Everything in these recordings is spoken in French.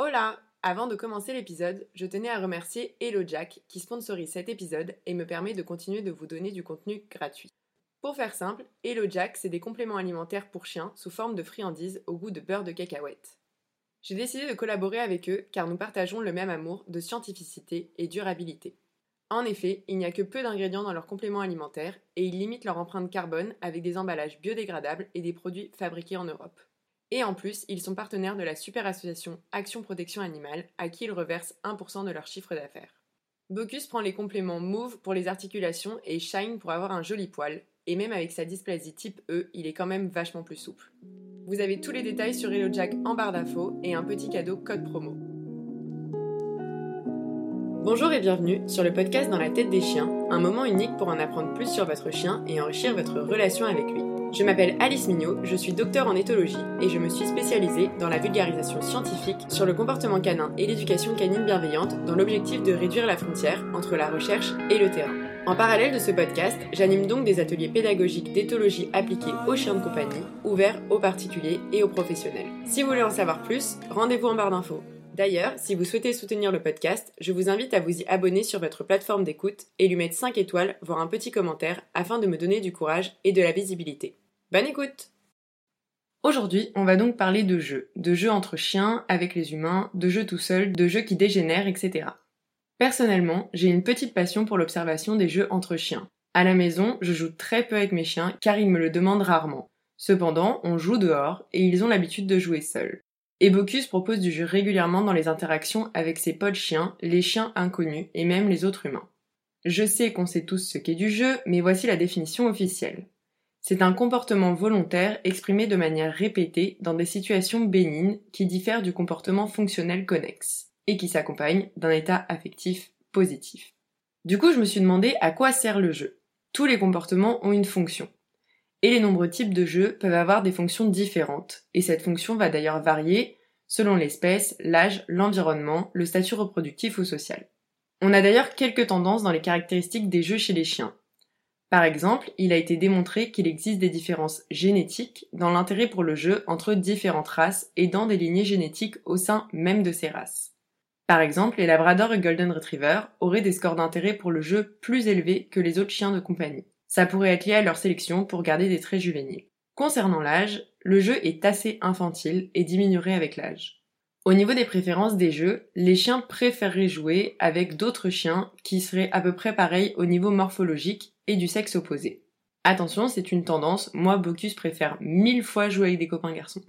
Hola Avant de commencer l'épisode, je tenais à remercier Hello Jack qui sponsorise cet épisode et me permet de continuer de vous donner du contenu gratuit. Pour faire simple, Hello Jack, c'est des compléments alimentaires pour chiens sous forme de friandises au goût de beurre de cacahuète. J'ai décidé de collaborer avec eux car nous partageons le même amour de scientificité et durabilité. En effet, il n'y a que peu d'ingrédients dans leurs compléments alimentaires et ils limitent leur empreinte carbone avec des emballages biodégradables et des produits fabriqués en Europe. Et en plus, ils sont partenaires de la super association Action Protection Animale, à qui ils reversent 1% de leur chiffre d'affaires. Bocus prend les compléments Move pour les articulations et Shine pour avoir un joli poil, et même avec sa dysplasie type E, il est quand même vachement plus souple. Vous avez tous les détails sur HelloJack en barre d'infos et un petit cadeau code promo. Bonjour et bienvenue sur le podcast Dans la tête des chiens, un moment unique pour en apprendre plus sur votre chien et enrichir votre relation avec lui. Je m'appelle Alice Mignot, je suis docteur en éthologie et je me suis spécialisée dans la vulgarisation scientifique sur le comportement canin et l'éducation canine bienveillante dans l'objectif de réduire la frontière entre la recherche et le terrain. En parallèle de ce podcast, j'anime donc des ateliers pédagogiques d'éthologie appliqués aux chiens de compagnie, ouverts aux particuliers et aux professionnels. Si vous voulez en savoir plus, rendez-vous en barre d'infos. D'ailleurs, si vous souhaitez soutenir le podcast, je vous invite à vous y abonner sur votre plateforme d'écoute et lui mettre 5 étoiles, voire un petit commentaire, afin de me donner du courage et de la visibilité. Bonne écoute Aujourd'hui, on va donc parler de jeux, de jeux entre chiens, avec les humains, de jeux tout seuls, de jeux qui dégénèrent, etc. Personnellement, j'ai une petite passion pour l'observation des jeux entre chiens. À la maison, je joue très peu avec mes chiens car ils me le demandent rarement. Cependant, on joue dehors et ils ont l'habitude de jouer seuls. Et propose du jeu régulièrement dans les interactions avec ses potes chiens, les chiens inconnus et même les autres humains. Je sais qu'on sait tous ce qu'est du jeu, mais voici la définition officielle. C'est un comportement volontaire exprimé de manière répétée dans des situations bénignes qui diffèrent du comportement fonctionnel connexe et qui s'accompagne d'un état affectif positif. Du coup, je me suis demandé à quoi sert le jeu. Tous les comportements ont une fonction et les nombreux types de jeux peuvent avoir des fonctions différentes, et cette fonction va d'ailleurs varier selon l'espèce, l'âge, l'environnement, le statut reproductif ou social. On a d'ailleurs quelques tendances dans les caractéristiques des jeux chez les chiens. Par exemple, il a été démontré qu'il existe des différences génétiques dans l'intérêt pour le jeu entre différentes races et dans des lignées génétiques au sein même de ces races. Par exemple, les Labrador et Golden Retriever auraient des scores d'intérêt pour le jeu plus élevés que les autres chiens de compagnie. Ça pourrait être lié à leur sélection pour garder des traits juvéniles. Concernant l'âge, le jeu est assez infantile et diminuerait avec l'âge. Au niveau des préférences des jeux, les chiens préféreraient jouer avec d'autres chiens qui seraient à peu près pareils au niveau morphologique et du sexe opposé. Attention, c'est une tendance, moi Bocus préfère mille fois jouer avec des copains garçons.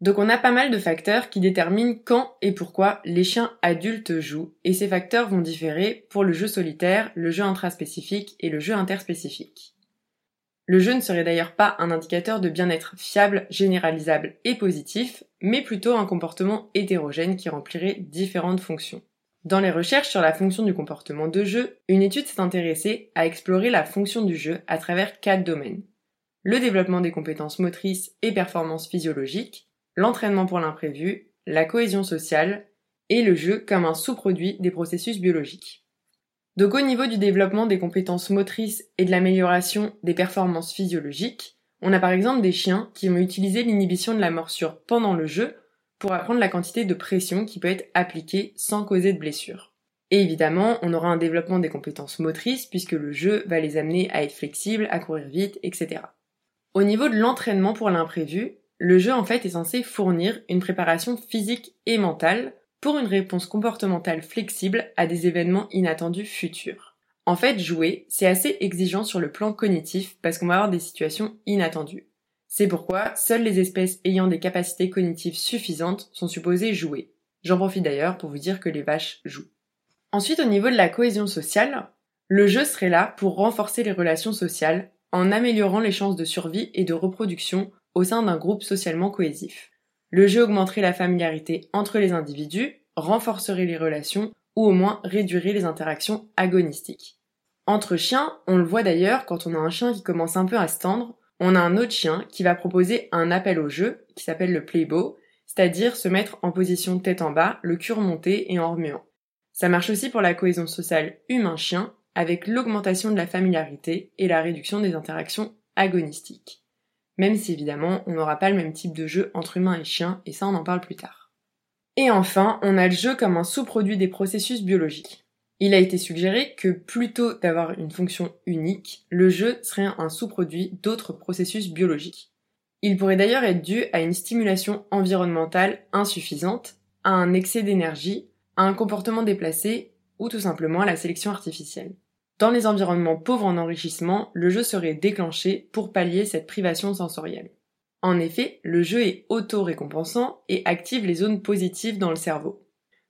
Donc on a pas mal de facteurs qui déterminent quand et pourquoi les chiens adultes jouent, et ces facteurs vont différer pour le jeu solitaire, le jeu intraspécifique et le jeu interspécifique. Le jeu ne serait d'ailleurs pas un indicateur de bien-être fiable, généralisable et positif, mais plutôt un comportement hétérogène qui remplirait différentes fonctions. Dans les recherches sur la fonction du comportement de jeu, une étude s'est intéressée à explorer la fonction du jeu à travers quatre domaines. Le développement des compétences motrices et performances physiologiques, l'entraînement pour l'imprévu, la cohésion sociale et le jeu comme un sous-produit des processus biologiques. Donc au niveau du développement des compétences motrices et de l'amélioration des performances physiologiques, on a par exemple des chiens qui vont utiliser l'inhibition de la morsure pendant le jeu pour apprendre la quantité de pression qui peut être appliquée sans causer de blessure. Et évidemment, on aura un développement des compétences motrices puisque le jeu va les amener à être flexibles, à courir vite, etc. Au niveau de l'entraînement pour l'imprévu, le jeu en fait est censé fournir une préparation physique et mentale pour une réponse comportementale flexible à des événements inattendus futurs. En fait, jouer, c'est assez exigeant sur le plan cognitif parce qu'on va avoir des situations inattendues. C'est pourquoi seules les espèces ayant des capacités cognitives suffisantes sont supposées jouer. J'en profite d'ailleurs pour vous dire que les vaches jouent. Ensuite, au niveau de la cohésion sociale, le jeu serait là pour renforcer les relations sociales en améliorant les chances de survie et de reproduction au sein d'un groupe socialement cohésif. Le jeu augmenterait la familiarité entre les individus, renforcerait les relations ou au moins réduirait les interactions agonistiques. Entre chiens, on le voit d'ailleurs quand on a un chien qui commence un peu à se tendre, on a un autre chien qui va proposer un appel au jeu qui s'appelle le playbow, c'est-à-dire se mettre en position tête en bas, le cul remonté et en remuant. Ça marche aussi pour la cohésion sociale humain-chien avec l'augmentation de la familiarité et la réduction des interactions agonistiques même si évidemment on n'aura pas le même type de jeu entre humains et chiens, et ça on en parle plus tard. Et enfin, on a le jeu comme un sous-produit des processus biologiques. Il a été suggéré que plutôt d'avoir une fonction unique, le jeu serait un sous-produit d'autres processus biologiques. Il pourrait d'ailleurs être dû à une stimulation environnementale insuffisante, à un excès d'énergie, à un comportement déplacé ou tout simplement à la sélection artificielle. Dans les environnements pauvres en enrichissement, le jeu serait déclenché pour pallier cette privation sensorielle. En effet, le jeu est auto-récompensant et active les zones positives dans le cerveau.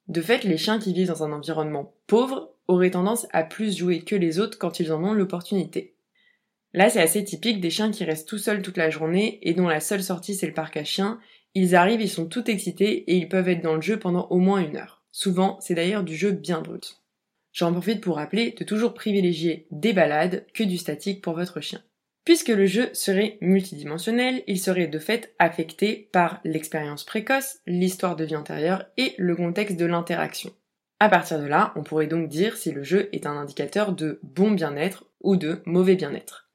De fait, les chiens qui vivent dans un environnement pauvre auraient tendance à plus jouer que les autres quand ils en ont l'opportunité. Là, c'est assez typique des chiens qui restent tout seuls toute la journée et dont la seule sortie c'est le parc à chiens. Ils arrivent, ils sont tout excités et ils peuvent être dans le jeu pendant au moins une heure. Souvent, c'est d'ailleurs du jeu bien brut. J'en profite pour rappeler de toujours privilégier des balades que du statique pour votre chien. Puisque le jeu serait multidimensionnel, il serait de fait affecté par l'expérience précoce, l'histoire de vie antérieure et le contexte de l'interaction. À partir de là, on pourrait donc dire si le jeu est un indicateur de bon bien-être ou de mauvais bien-être.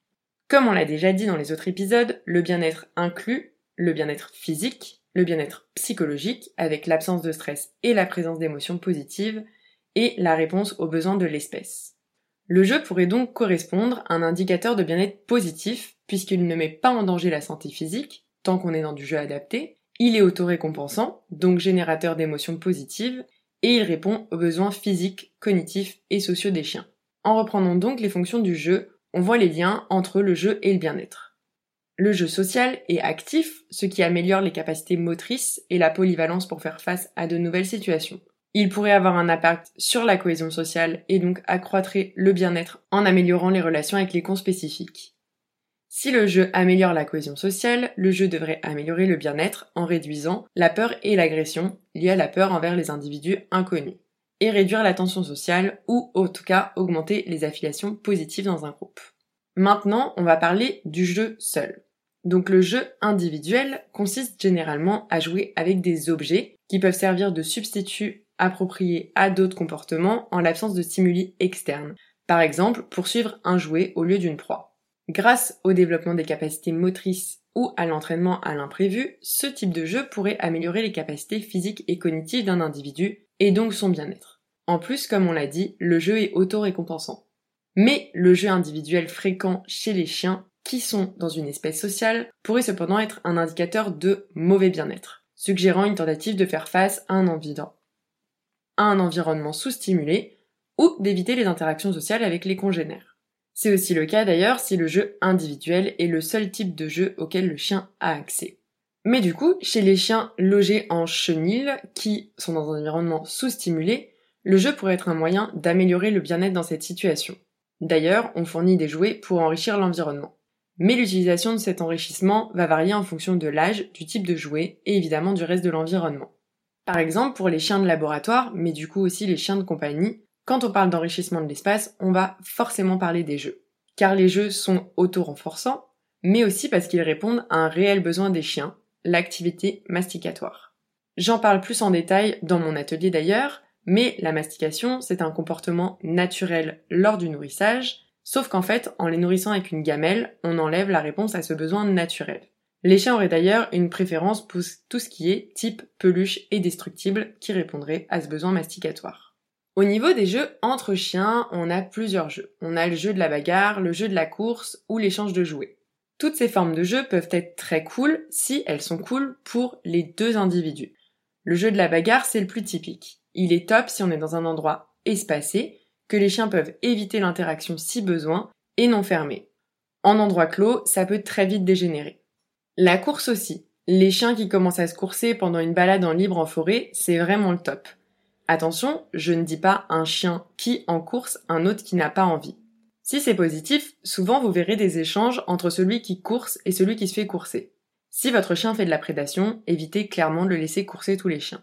Comme on l'a déjà dit dans les autres épisodes, le bien-être inclut le bien-être physique, le bien-être psychologique avec l'absence de stress et la présence d'émotions positives, et la réponse aux besoins de l'espèce. Le jeu pourrait donc correspondre à un indicateur de bien-être positif, puisqu'il ne met pas en danger la santé physique, tant qu'on est dans du jeu adapté, il est auto-récompensant, donc générateur d'émotions positives, et il répond aux besoins physiques, cognitifs et sociaux des chiens. En reprenant donc les fonctions du jeu, on voit les liens entre le jeu et le bien-être. Le jeu social est actif, ce qui améliore les capacités motrices et la polyvalence pour faire face à de nouvelles situations. Il pourrait avoir un impact sur la cohésion sociale et donc accroîtrait le bien-être en améliorant les relations avec les cons spécifiques. Si le jeu améliore la cohésion sociale, le jeu devrait améliorer le bien-être en réduisant la peur et l'agression liées à la peur envers les individus inconnus, et réduire la tension sociale ou en tout cas augmenter les affiliations positives dans un groupe. Maintenant, on va parler du jeu seul. Donc le jeu individuel consiste généralement à jouer avec des objets qui peuvent servir de substitut approprié à d'autres comportements en l'absence de stimuli externes. Par exemple, poursuivre un jouet au lieu d'une proie. Grâce au développement des capacités motrices ou à l'entraînement à l'imprévu, ce type de jeu pourrait améliorer les capacités physiques et cognitives d'un individu et donc son bien-être. En plus, comme on l'a dit, le jeu est auto-récompensant. Mais le jeu individuel fréquent chez les chiens qui sont dans une espèce sociale pourrait cependant être un indicateur de mauvais bien-être, suggérant une tentative de faire face à un environnement à un environnement sous-stimulé ou d'éviter les interactions sociales avec les congénères. C'est aussi le cas d'ailleurs si le jeu individuel est le seul type de jeu auquel le chien a accès. Mais du coup, chez les chiens logés en chenil, qui sont dans un environnement sous-stimulé, le jeu pourrait être un moyen d'améliorer le bien-être dans cette situation. D'ailleurs, on fournit des jouets pour enrichir l'environnement. Mais l'utilisation de cet enrichissement va varier en fonction de l'âge, du type de jouet et évidemment du reste de l'environnement. Par exemple, pour les chiens de laboratoire, mais du coup aussi les chiens de compagnie, quand on parle d'enrichissement de l'espace, on va forcément parler des jeux. Car les jeux sont auto-renforçants, mais aussi parce qu'ils répondent à un réel besoin des chiens, l'activité masticatoire. J'en parle plus en détail dans mon atelier d'ailleurs, mais la mastication, c'est un comportement naturel lors du nourrissage, sauf qu'en fait, en les nourrissant avec une gamelle, on enlève la réponse à ce besoin naturel. Les chiens auraient d'ailleurs une préférence pour tout ce qui est type peluche et destructible qui répondrait à ce besoin masticatoire. Au niveau des jeux entre chiens, on a plusieurs jeux. On a le jeu de la bagarre, le jeu de la course ou l'échange de jouets. Toutes ces formes de jeux peuvent être très cool si elles sont cool pour les deux individus. Le jeu de la bagarre, c'est le plus typique. Il est top si on est dans un endroit espacé, que les chiens peuvent éviter l'interaction si besoin et non fermé. En endroit clos, ça peut très vite dégénérer. La course aussi. Les chiens qui commencent à se courser pendant une balade en libre en forêt, c'est vraiment le top. Attention, je ne dis pas un chien qui en course, un autre qui n'a pas envie. Si c'est positif, souvent vous verrez des échanges entre celui qui course et celui qui se fait courser. Si votre chien fait de la prédation, évitez clairement de le laisser courser tous les chiens.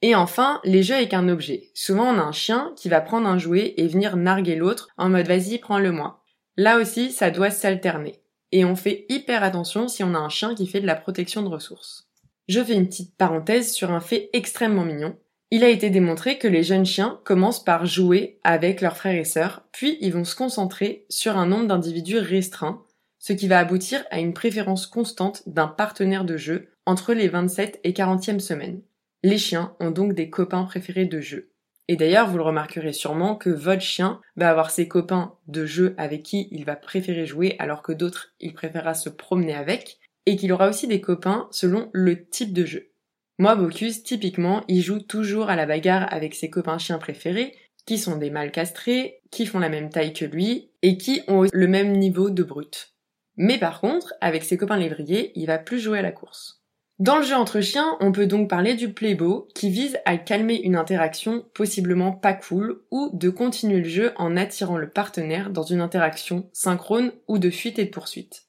Et enfin, les jeux avec un objet. Souvent on a un chien qui va prendre un jouet et venir narguer l'autre en mode vas-y prends-le moi. Là aussi, ça doit s'alterner et on fait hyper attention si on a un chien qui fait de la protection de ressources. Je fais une petite parenthèse sur un fait extrêmement mignon. Il a été démontré que les jeunes chiens commencent par jouer avec leurs frères et sœurs, puis ils vont se concentrer sur un nombre d'individus restreints, ce qui va aboutir à une préférence constante d'un partenaire de jeu entre les 27 et 40e semaines. Les chiens ont donc des copains préférés de jeu. Et d'ailleurs, vous le remarquerez sûrement que votre chien va avoir ses copains de jeu avec qui il va préférer jouer alors que d'autres il préférera se promener avec et qu'il aura aussi des copains selon le type de jeu. Moi, Bocuse, typiquement, il joue toujours à la bagarre avec ses copains chiens préférés qui sont des mâles castrés, qui font la même taille que lui et qui ont le même niveau de brut. Mais par contre, avec ses copains lévriers, il va plus jouer à la course. Dans le jeu entre chiens, on peut donc parler du playbo qui vise à calmer une interaction possiblement pas cool ou de continuer le jeu en attirant le partenaire dans une interaction synchrone ou de fuite et de poursuite.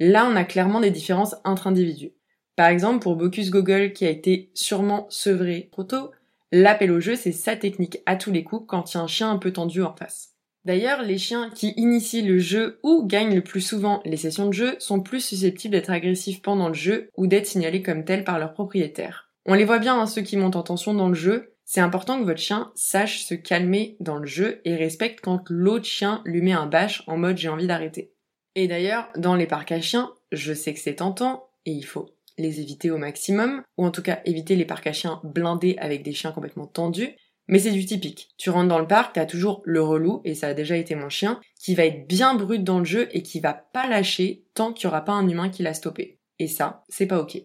Là, on a clairement des différences entre individus. Par exemple, pour Bocus Gogol qui a été sûrement sevré trop tôt, l'appel au jeu c'est sa technique à tous les coups quand il y a un chien un peu tendu en face. D'ailleurs, les chiens qui initient le jeu ou gagnent le plus souvent les sessions de jeu sont plus susceptibles d'être agressifs pendant le jeu ou d'être signalés comme tels par leur propriétaire. On les voit bien, hein, ceux qui montent en tension dans le jeu. C'est important que votre chien sache se calmer dans le jeu et respecte quand l'autre chien lui met un bâche en mode j'ai envie d'arrêter. Et d'ailleurs, dans les parcs à chiens, je sais que c'est tentant et il faut les éviter au maximum, ou en tout cas éviter les parcs à chiens blindés avec des chiens complètement tendus, mais c'est du typique. Tu rentres dans le parc, t'as toujours le relou, et ça a déjà été mon chien, qui va être bien brut dans le jeu et qui va pas lâcher tant qu'il y aura pas un humain qui l'a stoppé. Et ça, c'est pas ok.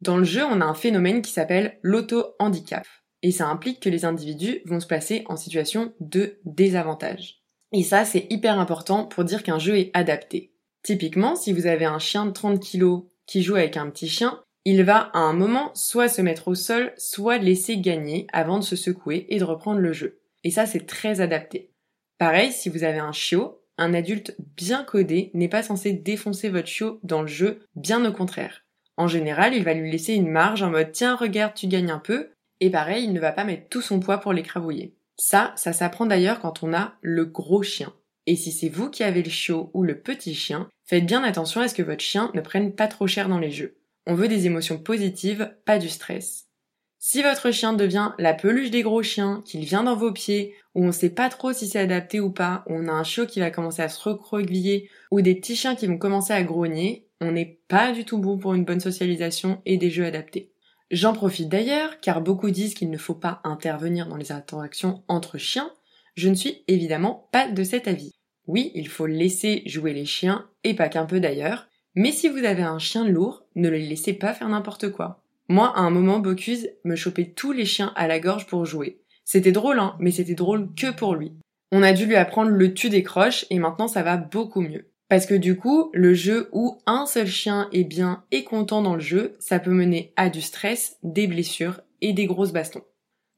Dans le jeu, on a un phénomène qui s'appelle l'auto-handicap. Et ça implique que les individus vont se placer en situation de désavantage. Et ça, c'est hyper important pour dire qu'un jeu est adapté. Typiquement, si vous avez un chien de 30 kg qui joue avec un petit chien, il va à un moment soit se mettre au sol, soit laisser gagner avant de se secouer et de reprendre le jeu. Et ça, c'est très adapté. Pareil, si vous avez un chiot, un adulte bien codé n'est pas censé défoncer votre chiot dans le jeu, bien au contraire. En général, il va lui laisser une marge en mode tiens, regarde, tu gagnes un peu, et pareil, il ne va pas mettre tout son poids pour l'écrabouiller. Ça, ça s'apprend d'ailleurs quand on a le gros chien. Et si c'est vous qui avez le chiot ou le petit chien, faites bien attention à ce que votre chien ne prenne pas trop cher dans les jeux. On veut des émotions positives, pas du stress. Si votre chien devient la peluche des gros chiens, qu'il vient dans vos pieds, où on sait pas trop si c'est adapté ou pas, où on a un chiot qui va commencer à se recroqueviller, ou des petits chiens qui vont commencer à grogner, on n'est pas du tout bon pour une bonne socialisation et des jeux adaptés. J'en profite d'ailleurs, car beaucoup disent qu'il ne faut pas intervenir dans les interactions entre chiens. Je ne suis évidemment pas de cet avis. Oui, il faut laisser jouer les chiens, et pas qu'un peu d'ailleurs, mais si vous avez un chien lourd, ne le laissez pas faire n'importe quoi. Moi, à un moment, Bocuse me chopait tous les chiens à la gorge pour jouer. C'était drôle, hein, mais c'était drôle que pour lui. On a dû lui apprendre le tu décroche et maintenant ça va beaucoup mieux. Parce que du coup, le jeu où un seul chien est bien et content dans le jeu, ça peut mener à du stress, des blessures et des grosses bastons.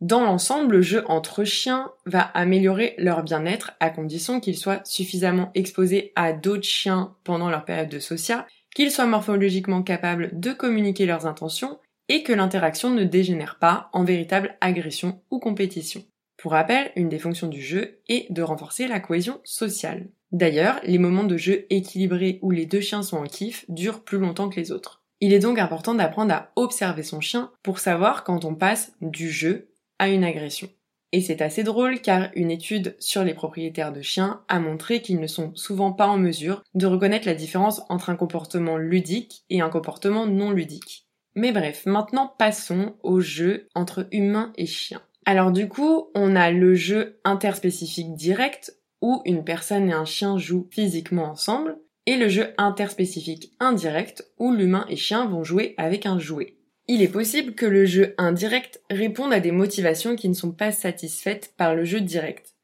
Dans l'ensemble, le jeu entre chiens va améliorer leur bien-être à condition qu'ils soient suffisamment exposés à d'autres chiens pendant leur période de socia, qu'ils soient morphologiquement capables de communiquer leurs intentions et que l'interaction ne dégénère pas en véritable agression ou compétition. Pour rappel, une des fonctions du jeu est de renforcer la cohésion sociale. D'ailleurs, les moments de jeu équilibrés où les deux chiens sont en kiff durent plus longtemps que les autres. Il est donc important d'apprendre à observer son chien pour savoir quand on passe du jeu une agression. Et c'est assez drôle car une étude sur les propriétaires de chiens a montré qu'ils ne sont souvent pas en mesure de reconnaître la différence entre un comportement ludique et un comportement non ludique. Mais bref, maintenant passons au jeu entre humains et chiens. Alors du coup, on a le jeu interspécifique direct où une personne et un chien jouent physiquement ensemble, et le jeu interspécifique indirect où l'humain et chien vont jouer avec un jouet. Il est possible que le jeu indirect réponde à des motivations qui ne sont pas satisfaites par le jeu direct.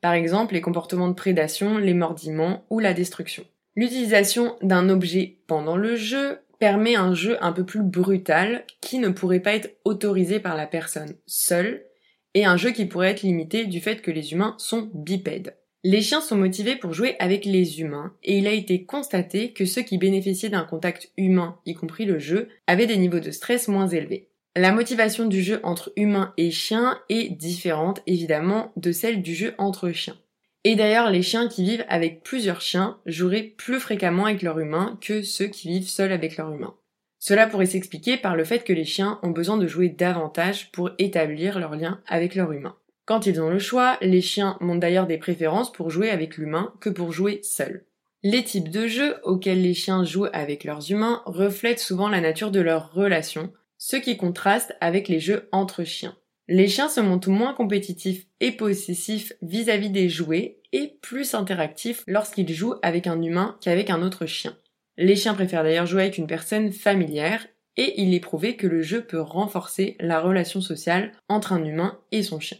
Par exemple, les comportements de prédation, les mordiments ou la destruction. L'utilisation d'un objet pendant le jeu permet un jeu un peu plus brutal qui ne pourrait pas être autorisé par la personne seule et un jeu qui pourrait être limité du fait que les humains sont bipèdes. Les chiens sont motivés pour jouer avec les humains, et il a été constaté que ceux qui bénéficiaient d'un contact humain, y compris le jeu, avaient des niveaux de stress moins élevés. La motivation du jeu entre humains et chiens est différente évidemment de celle du jeu entre chiens. Et d'ailleurs, les chiens qui vivent avec plusieurs chiens joueraient plus fréquemment avec leur humain que ceux qui vivent seuls avec leur humain. Cela pourrait s'expliquer par le fait que les chiens ont besoin de jouer davantage pour établir leur lien avec leur humain. Quand ils ont le choix, les chiens montrent d'ailleurs des préférences pour jouer avec l'humain que pour jouer seul. Les types de jeux auxquels les chiens jouent avec leurs humains reflètent souvent la nature de leur relation, ce qui contraste avec les jeux entre chiens. Les chiens se montrent moins compétitifs et possessifs vis-à-vis des jouets et plus interactifs lorsqu'ils jouent avec un humain qu'avec un autre chien. Les chiens préfèrent d'ailleurs jouer avec une personne familière et il est prouvé que le jeu peut renforcer la relation sociale entre un humain et son chien.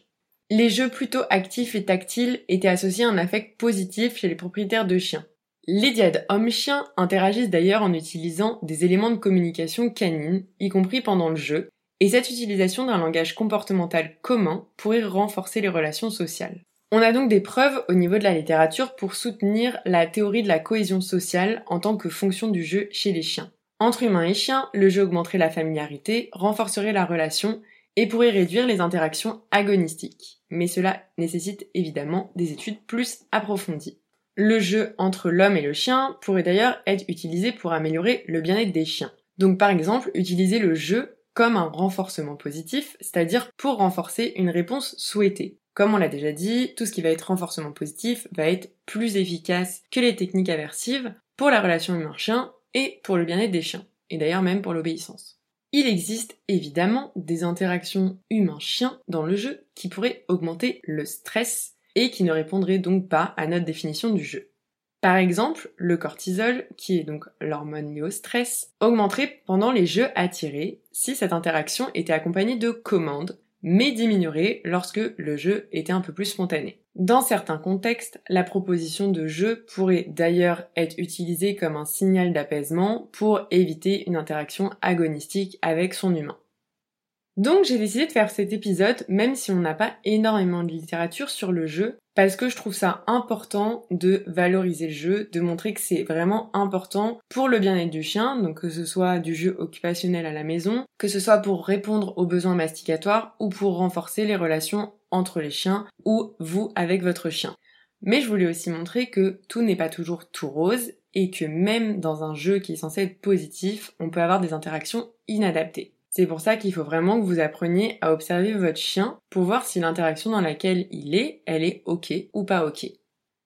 Les jeux plutôt actifs et tactiles étaient associés à un affect positif chez les propriétaires de chiens. Les diades hommes-chiens interagissent d'ailleurs en utilisant des éléments de communication canine, y compris pendant le jeu, et cette utilisation d'un langage comportemental commun pourrait renforcer les relations sociales. On a donc des preuves au niveau de la littérature pour soutenir la théorie de la cohésion sociale en tant que fonction du jeu chez les chiens. Entre humains et chiens, le jeu augmenterait la familiarité, renforcerait la relation et pourrait réduire les interactions agonistiques. Mais cela nécessite évidemment des études plus approfondies. Le jeu entre l'homme et le chien pourrait d'ailleurs être utilisé pour améliorer le bien-être des chiens. Donc par exemple, utiliser le jeu comme un renforcement positif, c'est-à-dire pour renforcer une réponse souhaitée. Comme on l'a déjà dit, tout ce qui va être renforcement positif va être plus efficace que les techniques aversives pour la relation humain-chien et pour le bien-être des chiens, et d'ailleurs même pour l'obéissance. Il existe évidemment des interactions humain-chien dans le jeu qui pourraient augmenter le stress et qui ne répondraient donc pas à notre définition du jeu. Par exemple, le cortisol, qui est donc l'hormone liée au stress, augmenterait pendant les jeux attirés si cette interaction était accompagnée de commandes, mais diminuerait lorsque le jeu était un peu plus spontané. Dans certains contextes, la proposition de jeu pourrait d'ailleurs être utilisée comme un signal d'apaisement pour éviter une interaction agonistique avec son humain. Donc j'ai décidé de faire cet épisode même si on n'a pas énormément de littérature sur le jeu parce que je trouve ça important de valoriser le jeu, de montrer que c'est vraiment important pour le bien-être du chien, donc que ce soit du jeu occupationnel à la maison, que ce soit pour répondre aux besoins masticatoires ou pour renforcer les relations entre les chiens ou vous avec votre chien. Mais je voulais aussi montrer que tout n'est pas toujours tout rose et que même dans un jeu qui est censé être positif, on peut avoir des interactions inadaptées. C'est pour ça qu'il faut vraiment que vous appreniez à observer votre chien pour voir si l'interaction dans laquelle il est, elle est ok ou pas ok.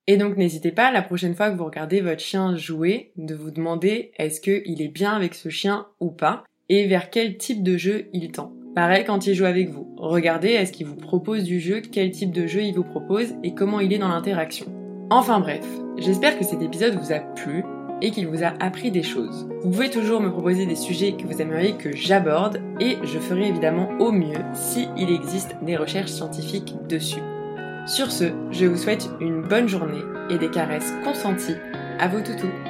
Et donc n'hésitez pas la prochaine fois que vous regardez votre chien jouer de vous demander est-ce qu'il est bien avec ce chien ou pas et vers quel type de jeu il tend. Pareil quand il joue avec vous. Regardez est-ce qu'il vous propose du jeu, quel type de jeu il vous propose et comment il est dans l'interaction. Enfin bref, j'espère que cet épisode vous a plu et qu'il vous a appris des choses. Vous pouvez toujours me proposer des sujets que vous aimeriez que j'aborde et je ferai évidemment au mieux si il existe des recherches scientifiques dessus. Sur ce, je vous souhaite une bonne journée et des caresses consenties à vos toutous.